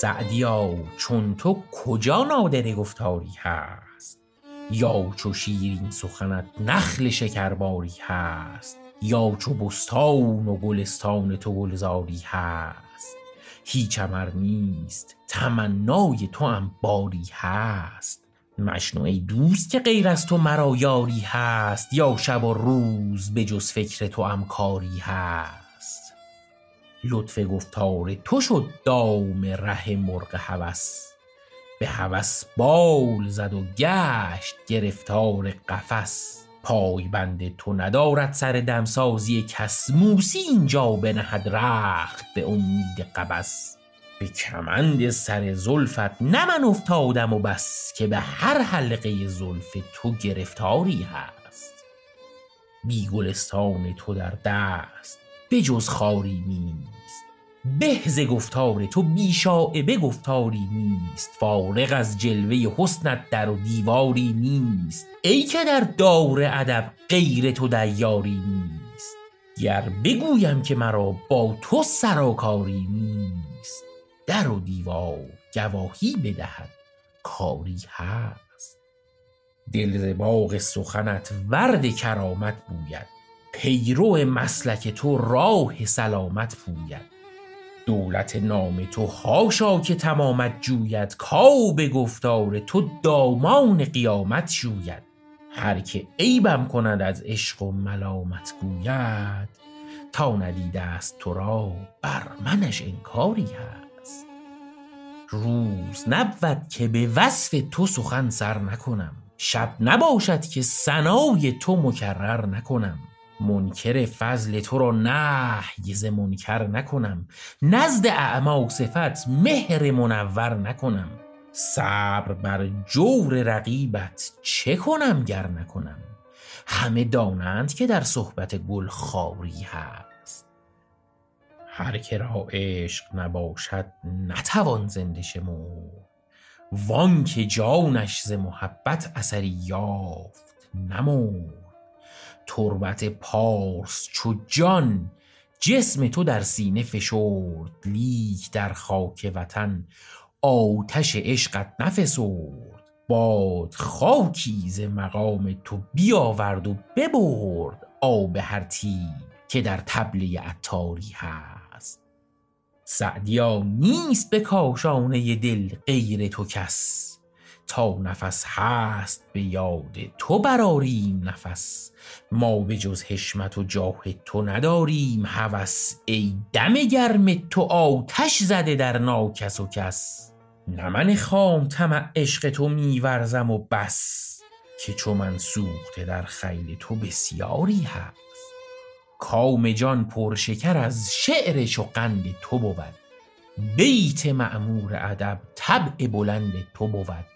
سعدیا چون تو کجا نادر گفتاری هست؟ یا چو شیرین سخنت نخل شکرباری هست؟ یا چو بستان و گلستان تو گلزاری هست؟ هیچ امر نیست تمنای تو هم باری هست؟ مشنو ای دوست که غیر از تو مرا یاری هست یا شب و روز به جز فکر تو هم کاری هست؟ لطف گفتار تو شد دام ره مرغ هوس. به هوس بال زد و گشت گرفتار قفس. پای بند تو ندارد سر دمسازی کس. موسی اینجا بنهد رخت به امید قبس. به کمند سر زلفت نه من افتادم و بس که به هر حلقه زلف تو گرفتاری هست. بی گلستان تو در دست به جز خاری نیست. به ز گفتار تو بی شایبه گفتاری نیست. فارغ از جلوه حسنت در و دیواری نیست. ای که در دار ادب غیر تو دیاری نیست. گر بگویم که مرا با تو سراکاری نیست. در و دیوار گواهی بدهد کاری هست. دل باغ سخنت ورد کرامت بوید. پیرو مسلک تو راه سلامت پوید. دولت نام تو حاشا که تمامت جوید کاو گفتار تو دامان قیامت شوید. هر که عیبم کند از عشق و ملامت گوید تا ندیده است تو را بر منش انکاری هست. روز نبود که به وصف تو سخن سر نکنم. شب نباشد که ثنای تو مکرر نکنم. منکر فضل تو را نهی ز منکر نکنم. نزد اعمی صفت مهر منور نکنم. صبر بر جور رقیبت چه کنم گر نکنم؟ همه دانند که در صحبت گل خاری هست. هر که را عشق نباشد نتوان زنده وان که جانش ز محبت اثری یافت نمرد. تربت پارس چو جان جسم تو در سینه فشرد لیک در خاک وطن آتش عشقت نفسرد. باد خاکی ز مقام تو بیاورد و ببرد آب هر تیغ که در طبله عطاری هست. سعدیا نیست به کاشانه دل غیر تو کس. تا نفس هست به یاد تو برآریم نفس. ما به جز حشمت و جاه تو نداریم هوس. ای دم گرم تو آتش زده در ناکس و کس. نه من خام طمع عشق تو می ورزم و بس. که چو من سوخته در خیل تو بسیاری هست. کام جان پرشکر از شعرش و قند تو بود. بیت معمور ادب طبع بلند تو بود.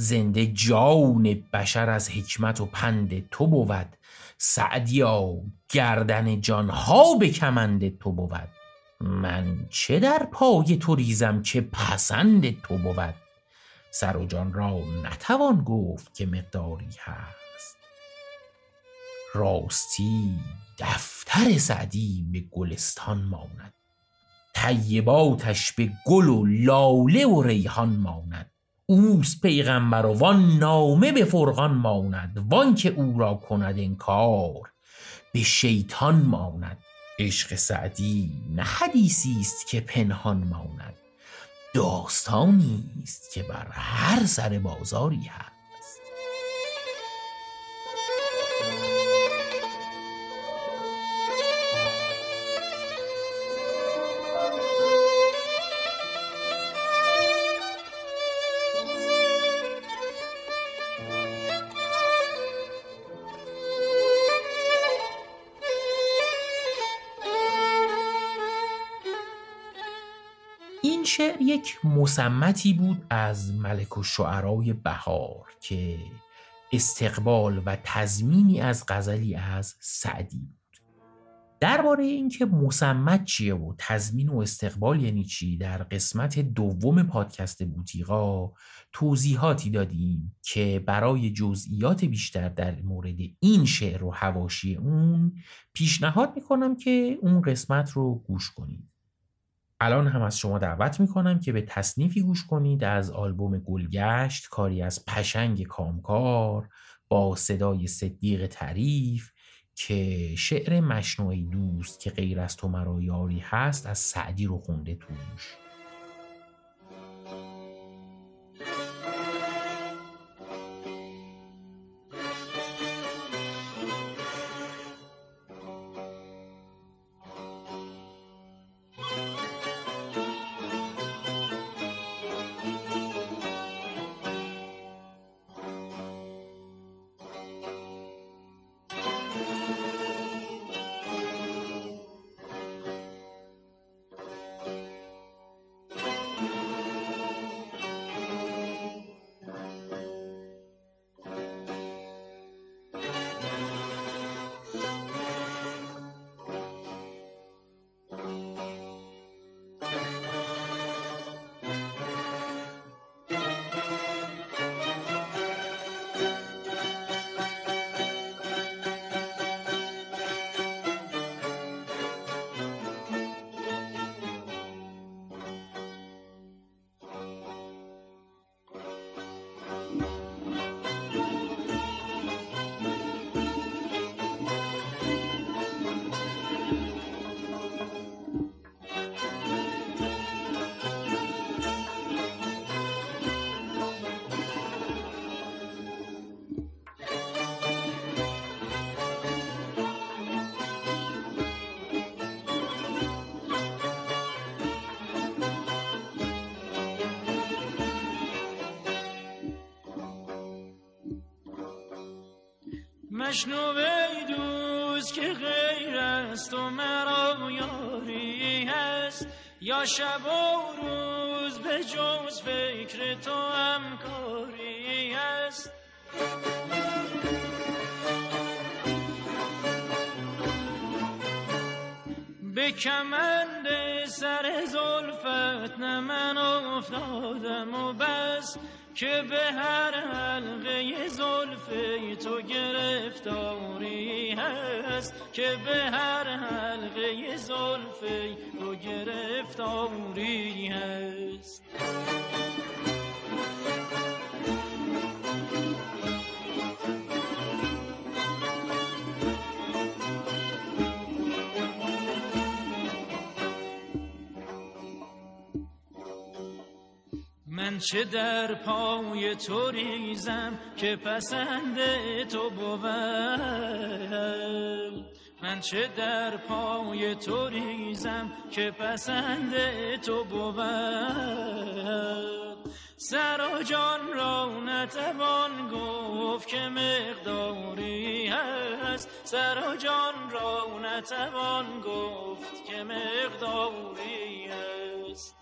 زنده جان بشر از حکمت و پند تو بود. سعدیا گردن جانها به کمند تو بود. من چه در پای تو ریزم که پسند تو بود؟ سر و جان را نتوان گفت که مقداری هست. راستی دفتر سعدی به گلستان ماند. طیباتش به گل و لاله و ریحان ماند. اوست پیغمبر و وان نامه به فرقان ماند وان که او را کند انکار. به شیطان ماند عشق سعدی نه حدیثی است که پنهان ماند. داستانی است که بر هر سر بازاری هست. شعر یک مسمتی بود از ملک و شعرای بهار که استقبال و تضمینی از غزلی از سعدی بود. درباره اینکه مسمت چیه و تضمین و استقبال یعنی چی در قسمت دوم پادکست بوتیقا توضیحاتی دادیم که برای جزئیات بیشتر در مورد این شعر و هواشی اون پیشنهاد می‌کنم که اون قسمت رو گوش کنید. الان هم از شما دعوت می‌کنم که به تصنیفی گوش کنید از آلبوم گلگشت کاری از پشنگ کامکار با صدای صدیق تعریف که شعر مشنوعی دوست که غیر از تو مرا یاری هست از سعدی رو خونده توش. مشنو دوست که غیر است و مرا یاری هست. یا شب و روز به جز فکر تو همکاری هست. به کمند سر زلفت نه من افتادم و بس. که به هر حلقه زلفه تو گرفتاری هست. که به هر حلقه زلفه تو گرفتاری هست. من چه در پای تو ریزم که پسند تو بود من چه در پای تو ریزم که پسند تو بود سر و جان را نتوان گفت که مقداری هست. سر و جان را نتوان گفت که مقداری هست.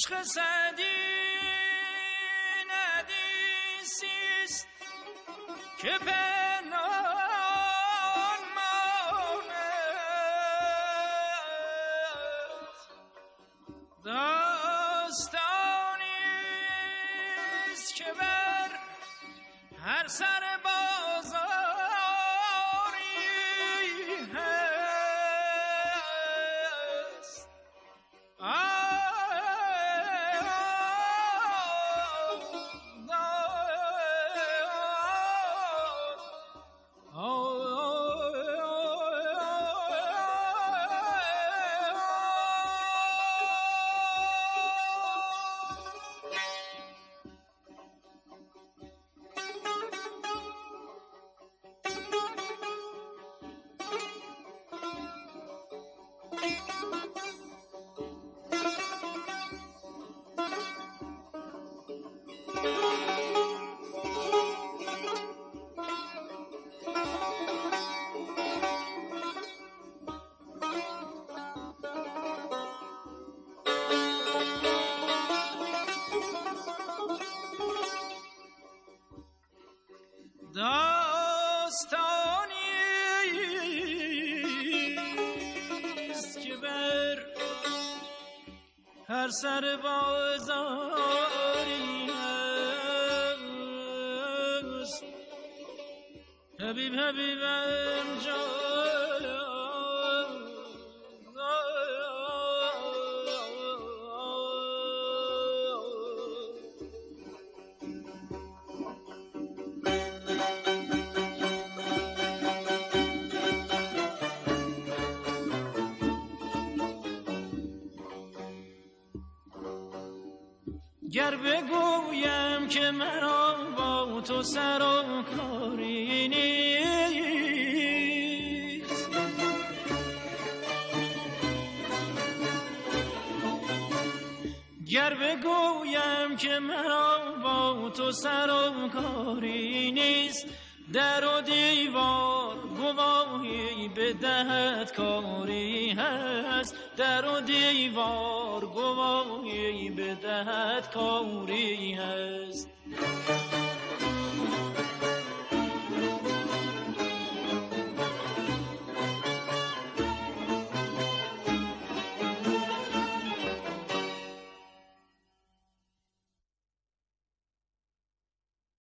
عشق سعدی ندیسیست که داستانی است که بر هر سر بازاری هست حبیب حبیبم جان بگویم که مرا با تو سر و کاری نیست. گر بگویم که مرا با تو سر و کاری نیست در و دیوار گواهی بدهد کاری هست. در و دیوار گواهی بدهد کاری هست.